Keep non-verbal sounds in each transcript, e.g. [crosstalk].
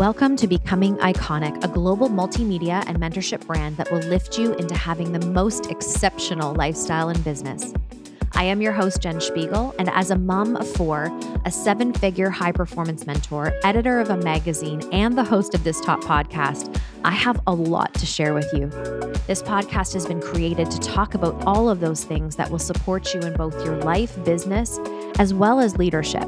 Welcome to Becoming Iconic, a global multimedia and mentorship brand that will lift you into having the most exceptional lifestyle and business. I am your host, Jen Spiegel, and as a mom of four, a seven figure high performance mentor, editor of a magazine, and the host of this top podcast, I have a lot to share with you. This podcast has been created to talk about all of those things that will support you in both your life, business, as well as leadership.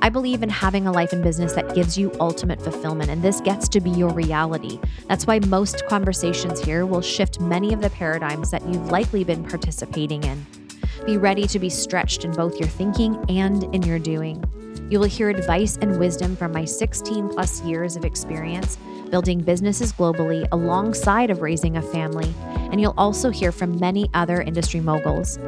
I believe in having a life and business that gives you ultimate fulfillment, and this gets to be your reality. That's why most conversations here will shift many of the paradigms that you've likely been participating in. Be ready to be stretched in both your thinking and in your doing. You will hear advice and wisdom from my 16 plus years of experience building businesses globally alongside of raising a family, and you'll also hear from many other industry moguls.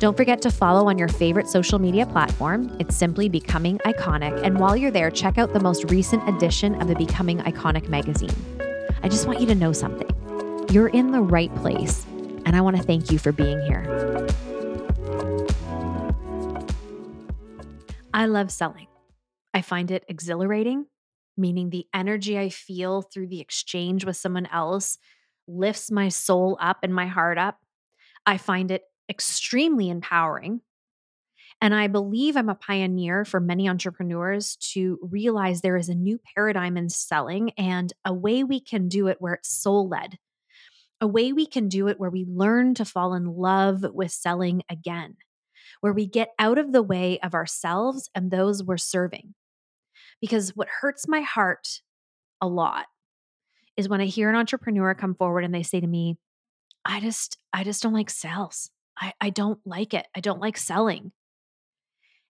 Don't forget to follow on your favorite social media platform. It's simply Becoming Iconic, and while you're there, check out the most recent edition of the Becoming Iconic magazine. I just want you to know something. You're in the right place, and I want to thank you for being here. I love selling. I find it exhilarating meaning the energy I feel through the exchange with someone else lifts my soul up and my heart up. I find it extremely empowering. And I believe I'm a pioneer for many entrepreneurs to realize there is a new paradigm in selling and a way we can do it where it's soul led, a way we can do it where we learn to fall in love with selling again, where we get out of the way of ourselves and those we're serving. Because what hurts my heart a lot is when I hear an entrepreneur come forward and they say to me, I just, I just don't like sales. I, I don't like it. I don't like selling.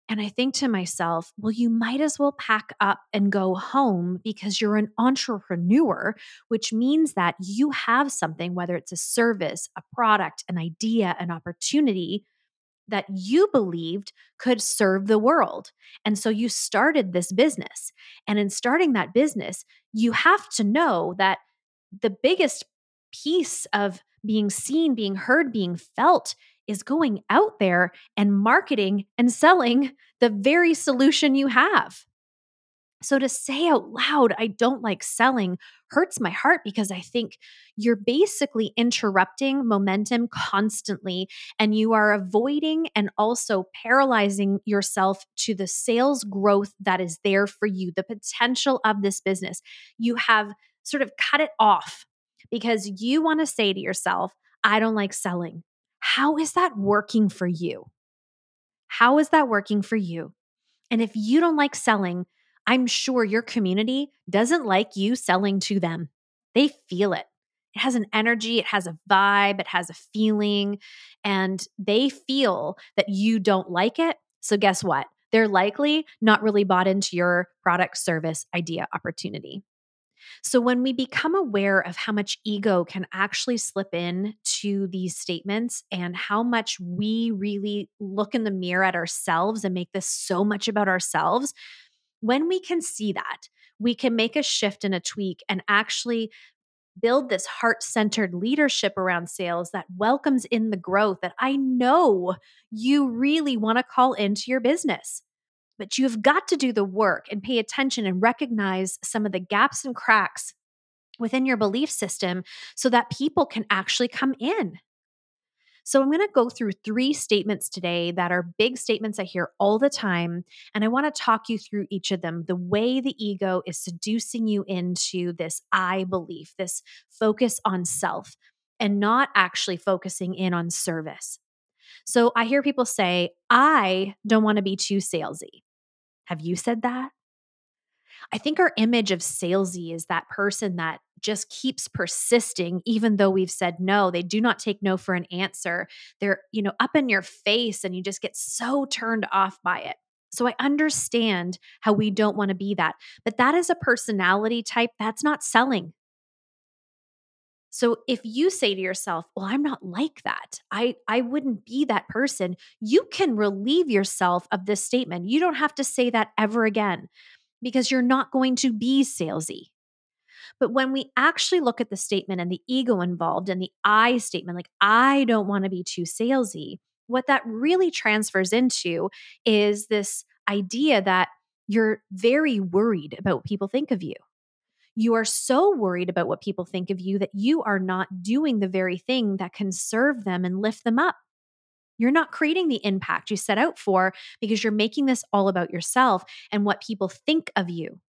And I think to myself, well, you might as well pack up and go home because you're an entrepreneur, which means that you have something, whether it's a service, a product, an idea, an opportunity that you believed could serve the world. And so you started this business. And in starting that business, you have to know that the biggest piece of being seen, being heard, being felt is going out there and marketing and selling the very solution you have. So to say out loud, I don't like selling hurts my heart because I think you're basically interrupting momentum constantly and you are avoiding and also paralyzing yourself to the sales growth that is there for you, the potential of this business. You have sort of cut it off because you want to say to yourself, I don't like selling. How is that working for you? How is that working for you? And if you don't like selling, I'm sure your community doesn't like you selling to them. They feel it. It has an energy, it has a vibe, it has a feeling, and they feel that you don't like it. So, guess what? They're likely not really bought into your product, service, idea, opportunity. So, when we become aware of how much ego can actually slip in to these statements and how much we really look in the mirror at ourselves and make this so much about ourselves, when we can see that, we can make a shift and a tweak and actually build this heart centered leadership around sales that welcomes in the growth that I know you really want to call into your business. But you've got to do the work and pay attention and recognize some of the gaps and cracks within your belief system so that people can actually come in. So I'm going to go through three statements today that are big statements I hear all the time. And I want to talk you through each of them the way the ego is seducing you into this I belief, this focus on self, and not actually focusing in on service. So I hear people say, I don't want to be too salesy. Have you said that? I think our image of salesy is that person that just keeps persisting even though we've said no they do not take no for an answer. They're you know up in your face and you just get so turned off by it. So i understand how we don't want to be that but that is a personality type that's not selling. So if you say to yourself well i'm not like that. I i wouldn't be that person you can relieve yourself of this statement. You don't have to say that ever again because you're not going to be salesy but when we actually look at the statement and the ego involved and the I statement, like, I don't want to be too salesy, what that really transfers into is this idea that you're very worried about what people think of you. You are so worried about what people think of you that you are not doing the very thing that can serve them and lift them up. You're not creating the impact you set out for because you're making this all about yourself and what people think of you.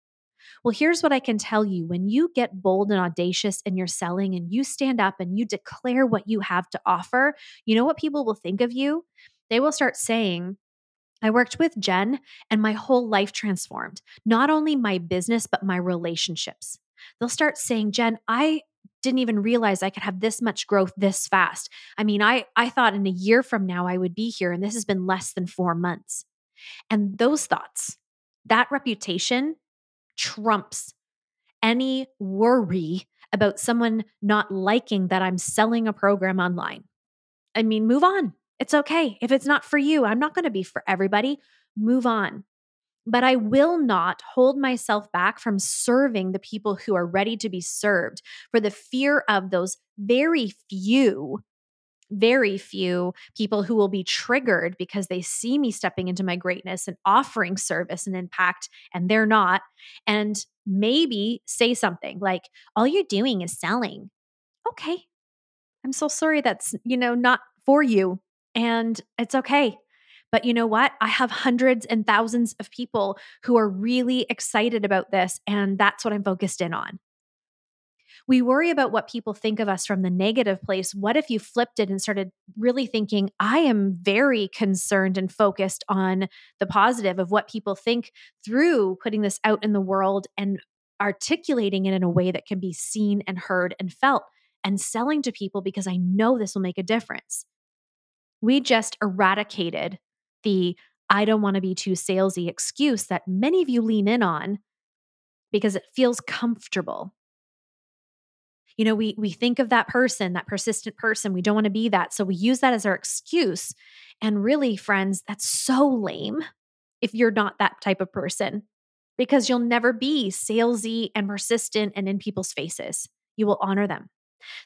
Well, here's what I can tell you when you get bold and audacious in your selling and you stand up and you declare what you have to offer, you know what people will think of you? They will start saying, I worked with Jen and my whole life transformed, not only my business, but my relationships. They'll start saying, Jen, I didn't even realize I could have this much growth this fast. I mean, I I thought in a year from now I would be here and this has been less than 4 months. And those thoughts, that reputation trumps any worry about someone not liking that I'm selling a program online. I mean, move on. It's okay. If it's not for you, I'm not going to be for everybody. Move on. But I will not hold myself back from serving the people who are ready to be served for the fear of those very few very few people who will be triggered because they see me stepping into my greatness and offering service and impact and they're not and maybe say something like all you're doing is selling. Okay. I'm so sorry that's you know not for you and it's okay but you know what? I have hundreds and thousands of people who are really excited about this and that's what i'm focused in on we worry about what people think of us from the negative place. What if you flipped it and started really thinking, I am very concerned and focused on the positive of what people think through putting this out in the world and articulating it in a way that can be seen and heard and felt and selling to people because I know this will make a difference. We just eradicated the I don't want to be too salesy excuse that many of you lean in on because it feels comfortable you know we we think of that person that persistent person we don't want to be that so we use that as our excuse. And really friends that's so lame if you're not that type of person because you'll never be salesy and persistent and in people's faces. You will honor them.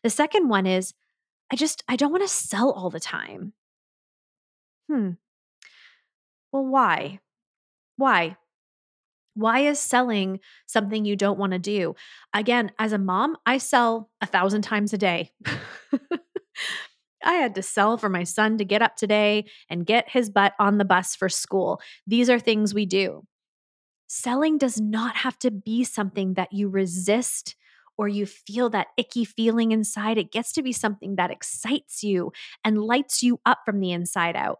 The second one is i just i don't want to sell all the time. Hmm. Well why? Why why is selling something you don't want to do? Again, as a mom, I sell a thousand times a day. [laughs] I had to sell for my son to get up today and get his butt on the bus for school. These are things we do. Selling does not have to be something that you resist or you feel that icky feeling inside. It gets to be something that excites you and lights you up from the inside out.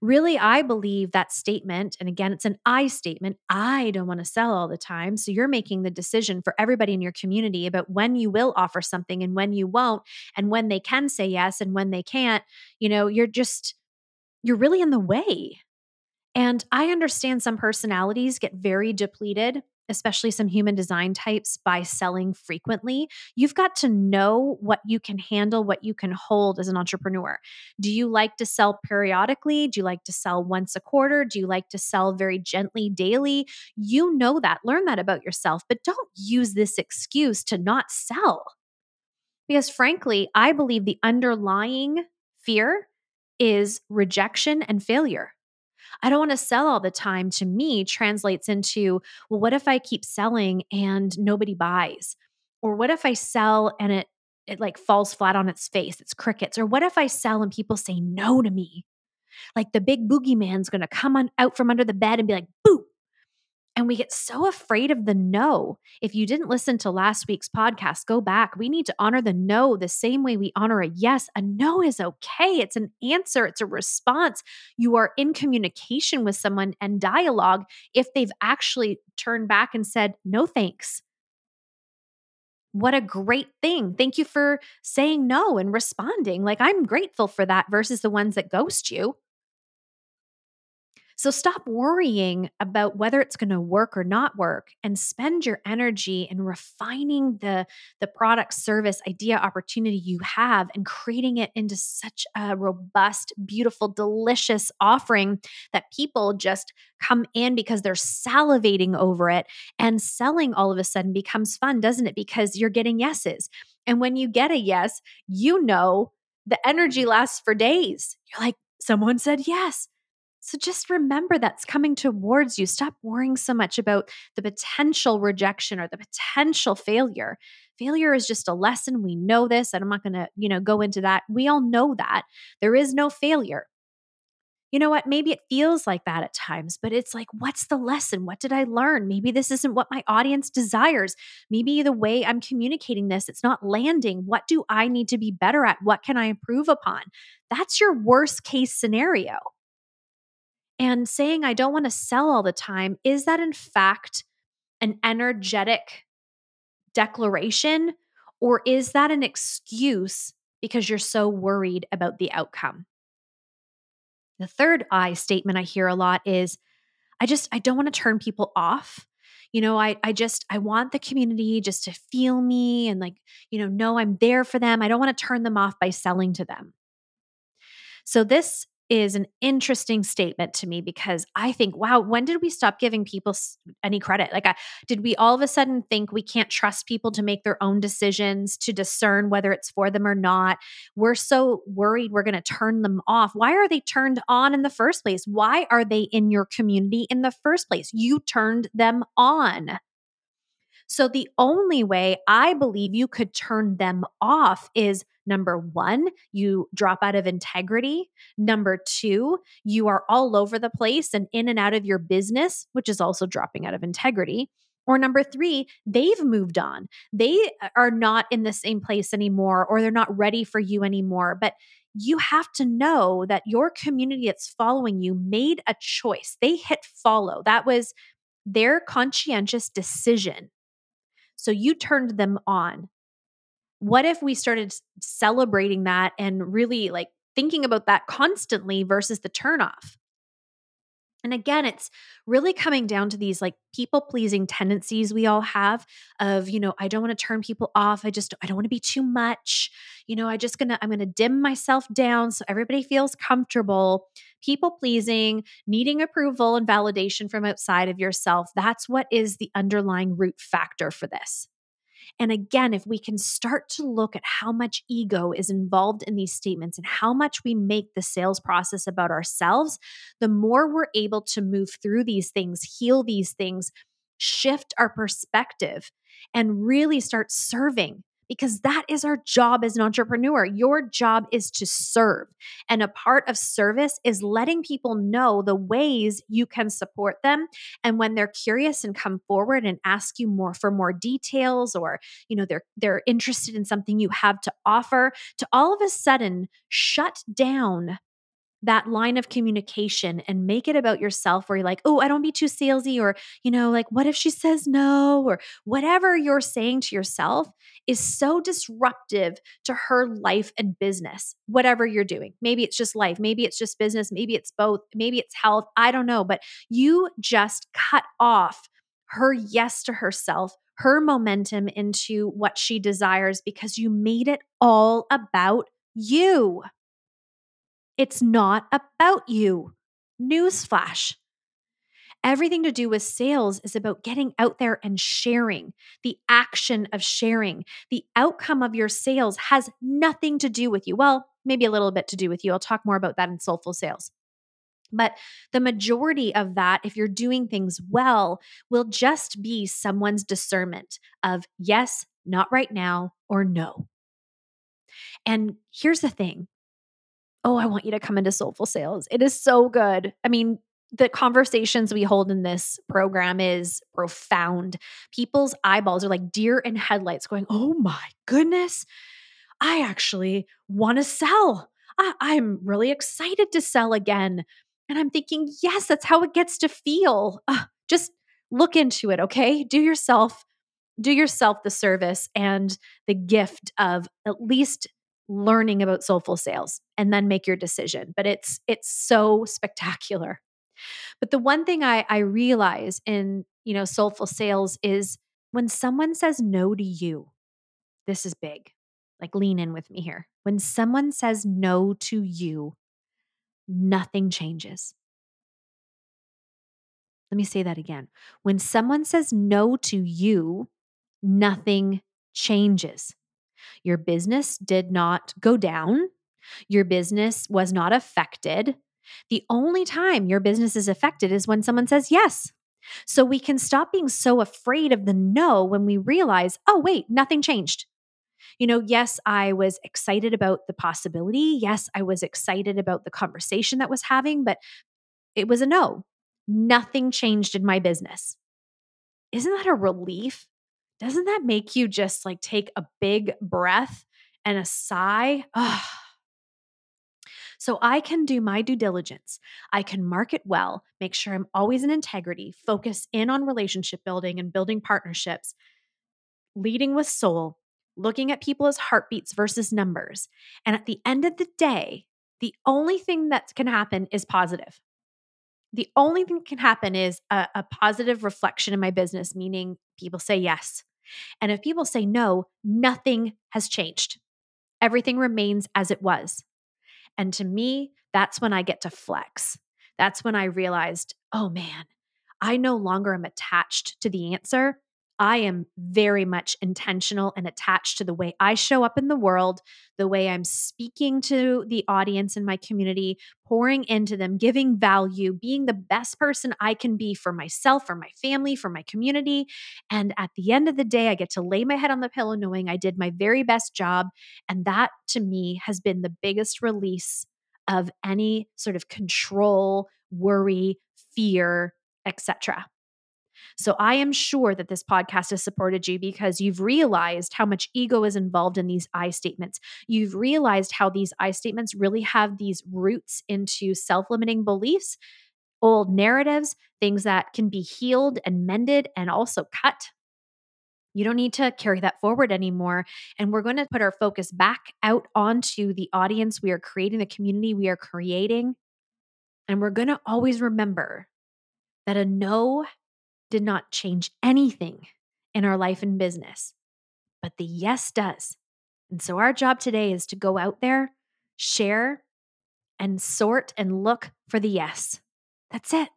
Really, I believe that statement, and again, it's an I statement. I don't want to sell all the time. So you're making the decision for everybody in your community about when you will offer something and when you won't, and when they can say yes and when they can't. You know, you're just, you're really in the way. And I understand some personalities get very depleted especially some human design types, by selling frequently. You've got to know what you can handle, what you can hold as an entrepreneur. Do you like to sell periodically? Do you like to sell once a quarter? Do you like to sell very gently daily? You know that. Learn that about yourself, but don't use this excuse to not sell. Because frankly, I believe the underlying fear is rejection and failure. I don't want to sell all the time to me translates into, well, what if I keep selling and nobody buys? Or what if I sell and it it like falls flat on its face, it's crickets? Or what if I sell and people say no to me? Like the big boogeyman's gonna come on out from under the bed and be like, and we get so afraid of the no. If you didn't listen to last week's podcast, go back. We need to honor the no the same way we honor a yes. A no is okay. It's an answer, it's a response. You are in communication with someone and dialogue if they've actually turned back and said, no thanks. What a great thing. Thank you for saying no and responding. Like, I'm grateful for that versus the ones that ghost you. So stop worrying about whether it's going to work or not work and spend your energy in refining the, the product, service, idea, opportunity you have and creating it into such a robust, beautiful, delicious offering that people just come in because they're salivating over it and selling all of a sudden becomes fun, doesn't it? Because you're getting yeses. And when you get a yes, you know the energy lasts for days. You're like, someone said yes So just remember that's coming towards you. Stop worrying so much about the potential rejection or the potential failure. Failure is just a lesson. We know this, and I'm not going to, you know, go into that. We all know that. There is no failure. You know what? Maybe it feels like that at times, but it's like, what's the lesson? What did I learn? Maybe this isn't what my audience desires. Maybe the way I'm communicating this, it's not landing. What do I need to be better at? What can I improve upon? That's your worst case scenario. And saying, I don't want to sell all the time, is that in fact an energetic declaration? Or is that an excuse because you're so worried about the outcome? The third I statement I hear a lot is, I just, I don't want to turn people off. You know, I, I just, I want the community just to feel me and like, you know, know I'm there for them. I don't want to turn them off by selling to them. So, this is an interesting statement to me because I think, wow, when did we stop giving people any credit? Like, I, did we all of a sudden think we can't trust people to make their own decisions, to discern whether it's for them or not? We're so worried we're going to turn them off. Why are they turned on in the first place? Why are they in your community in the first place? You turned them on. So, the only way I believe you could turn them off is number one, you drop out of integrity. Number two, you are all over the place and in and out of your business, which is also dropping out of integrity. Or number three, they've moved on. They uh, are not in the same place anymore, or they're not ready for you anymore. But you have to know that your community that's following you made a choice. They hit follow. That was their conscientious decision so you turned them on. What if we started celebrating that and really like thinking about that constantly versus the turnoff? And again, it's really coming down to these like people pleasing tendencies we all have of, you know, I don't want to turn people off. I just, I don't want to be too much. You know, I just gonna, I'm gonna dim myself down so everybody feels comfortable. People pleasing, needing approval and validation from outside of yourself. That's what is the underlying root factor for this. And again, if we can start to look at how much ego is involved in these statements and how much we make the sales process about ourselves, the more we're able to move through these things, heal these things, shift our perspective, and really start serving because that is our job as an entrepreneur. Your job is to serve. And a part of service is letting people know the ways you can support them. And when they're curious and come forward and ask you more for more details or, you know, they're they're interested in something you have to offer, to all of a sudden shut down that line of communication and make it about yourself where you're like, oh, I don't be too salesy, or, you know, like, what if she says no, or whatever you're saying to yourself is so disruptive to her life and business, whatever you're doing. Maybe it's just life, maybe it's just business, maybe it's both, maybe it's health. I don't know, but you just cut off her yes to herself, her momentum into what she desires because you made it all about you. It's not about you. Newsflash. Everything to do with sales is about getting out there and sharing, the action of sharing. The outcome of your sales has nothing to do with you. Well, maybe a little bit to do with you. I'll talk more about that in Soulful Sales. But the majority of that, if you're doing things well, will just be someone's discernment of yes, not right now, or no. And here's the thing oh, I want you to come into Soulful Sales. It is so good. I mean, the conversations we hold in this program is profound. People's eyeballs are like deer in headlights going, oh my goodness, I actually want to sell. I- am really excited to sell again. And I'm thinking, yes, that's how it gets to feel. Uh, just look into it, okay? Do yourself do yourself the service and the gift of at least learning about soulful sales and then make your decision but it's it's so [laughs] spectacular. But the one thing i i realize in you know soulful sales is when someone says no to you this is big like lean in with me here. When someone says no to you nothing changes. Let me say that again. When someone says no to you nothing changes your business did not go down. Your business was not affected. The only time your business is affected is when someone says yes. So we can stop being so afraid of the no when we realize, oh, wait, nothing changed. You know, yes, I was excited about the possibility. Yes, I was excited about the conversation that was having, but it was a no. Nothing changed in my business. Isn't that a relief? Doesn't that make you just like take a big breath and a sigh? Ugh. So I can do my due diligence. I can market well, make sure I'm always in integrity, focus in on relationship building and building partnerships, leading with soul, looking at people as heartbeats versus numbers. And at the end of the day, the only thing that can happen is positive. The only thing that can happen is a, a positive reflection in my business, meaning people say yes. And if people say no, nothing has changed. Everything remains as it was. And to me, that's when I get to flex. That's when I realized, oh man, I no longer am attached to the answer. I am very much intentional and attached to the way I show up in the world, the way I'm speaking to the audience in my community, pouring into them, giving value, being the best person I can be for myself, for my family, for my community. And at the end of the day, I get to lay my head on the pillow knowing I did my very best job. And that to me has been the biggest release of any sort of control, worry, fear, etc. So I am sure that this podcast has supported you because you've realized how much ego is involved in these I statements. You've realized how these I statements really have these roots into self limiting beliefs, old narratives, things that can be healed and mended and also cut. You don't need to carry that forward anymore. And we're going to put our focus back out onto the audience we are creating, the community we are creating. And we're going to always remember that a no did not change anything in our life and business, but the yes does. And so our job today is to go out there, share, and sort and look for the yes. That's it.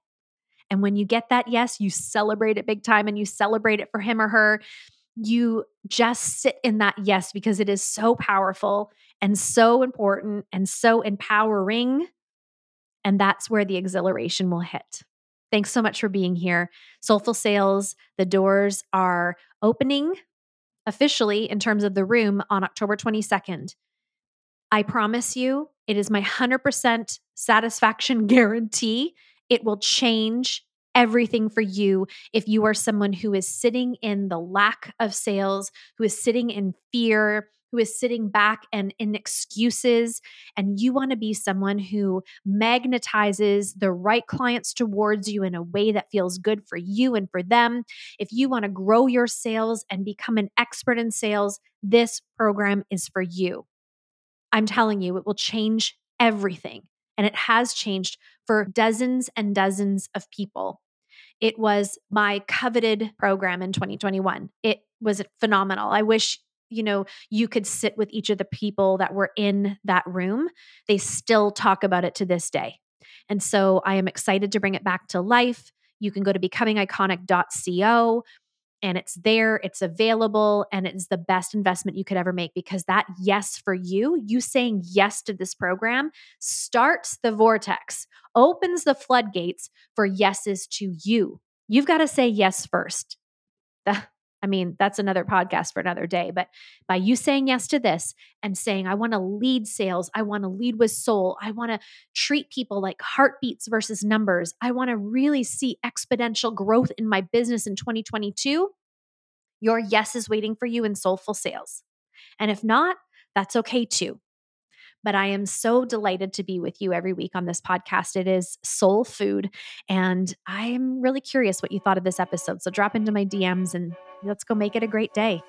And when you get that yes, you celebrate it big time and you celebrate it for him or her. You just sit in that yes because it is so powerful and so important and so empowering. And that's where the exhilaration will hit. Thanks so much for being here. Soulful Sales, the doors are opening officially in terms of the room on October 22nd. I promise you, it is my 100% satisfaction [laughs] guarantee. It will change everything for you if you are someone who is sitting in the lack of sales, who is sitting in fear, who is sitting back and in excuses, and you want to be someone who magnetizes the right clients towards you in a way that feels good for you and for them. If you want to grow your sales and become an expert in sales, this program is for you. I'm telling you, it will change everything. And it has changed for dozens and dozens of people. It was my coveted program in 2021. It was phenomenal. I wish you know you could sit with each of the people that were in that room they still talk about it to this day. And so i am excited to bring it back to life. You can go to becomingiconic.co and it's there it's available and it's the best investment you could ever make because that yes for you you saying yes to this program starts the vortex opens the floodgates for yeses to you. You've got to say yes first [laughs] I mean, that's another podcast for another day. But by you saying yes to this and saying, I want to lead sales, I want to lead with soul, I want to treat people like heartbeats versus numbers, I want to really see exponential growth in my business in 2022, your yes is waiting for you in soulful sales. And if not, that's okay too. But I am so delighted to be with you every week on this podcast. It is soul food. And I'm really curious what you thought of this episode. So drop into my DMs and let's go make it a great day.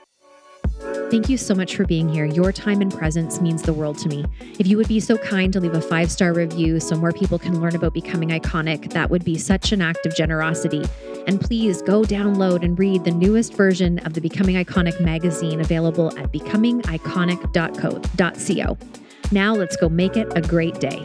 Thank you so much for being here. Your time and presence means the world to me. If you would be so kind to leave a five star review so more people can learn about becoming iconic, that would be such an act of generosity. And please go download and read the newest version of the Becoming Iconic magazine available at becomingiconic.co. Now let's go make it a great day.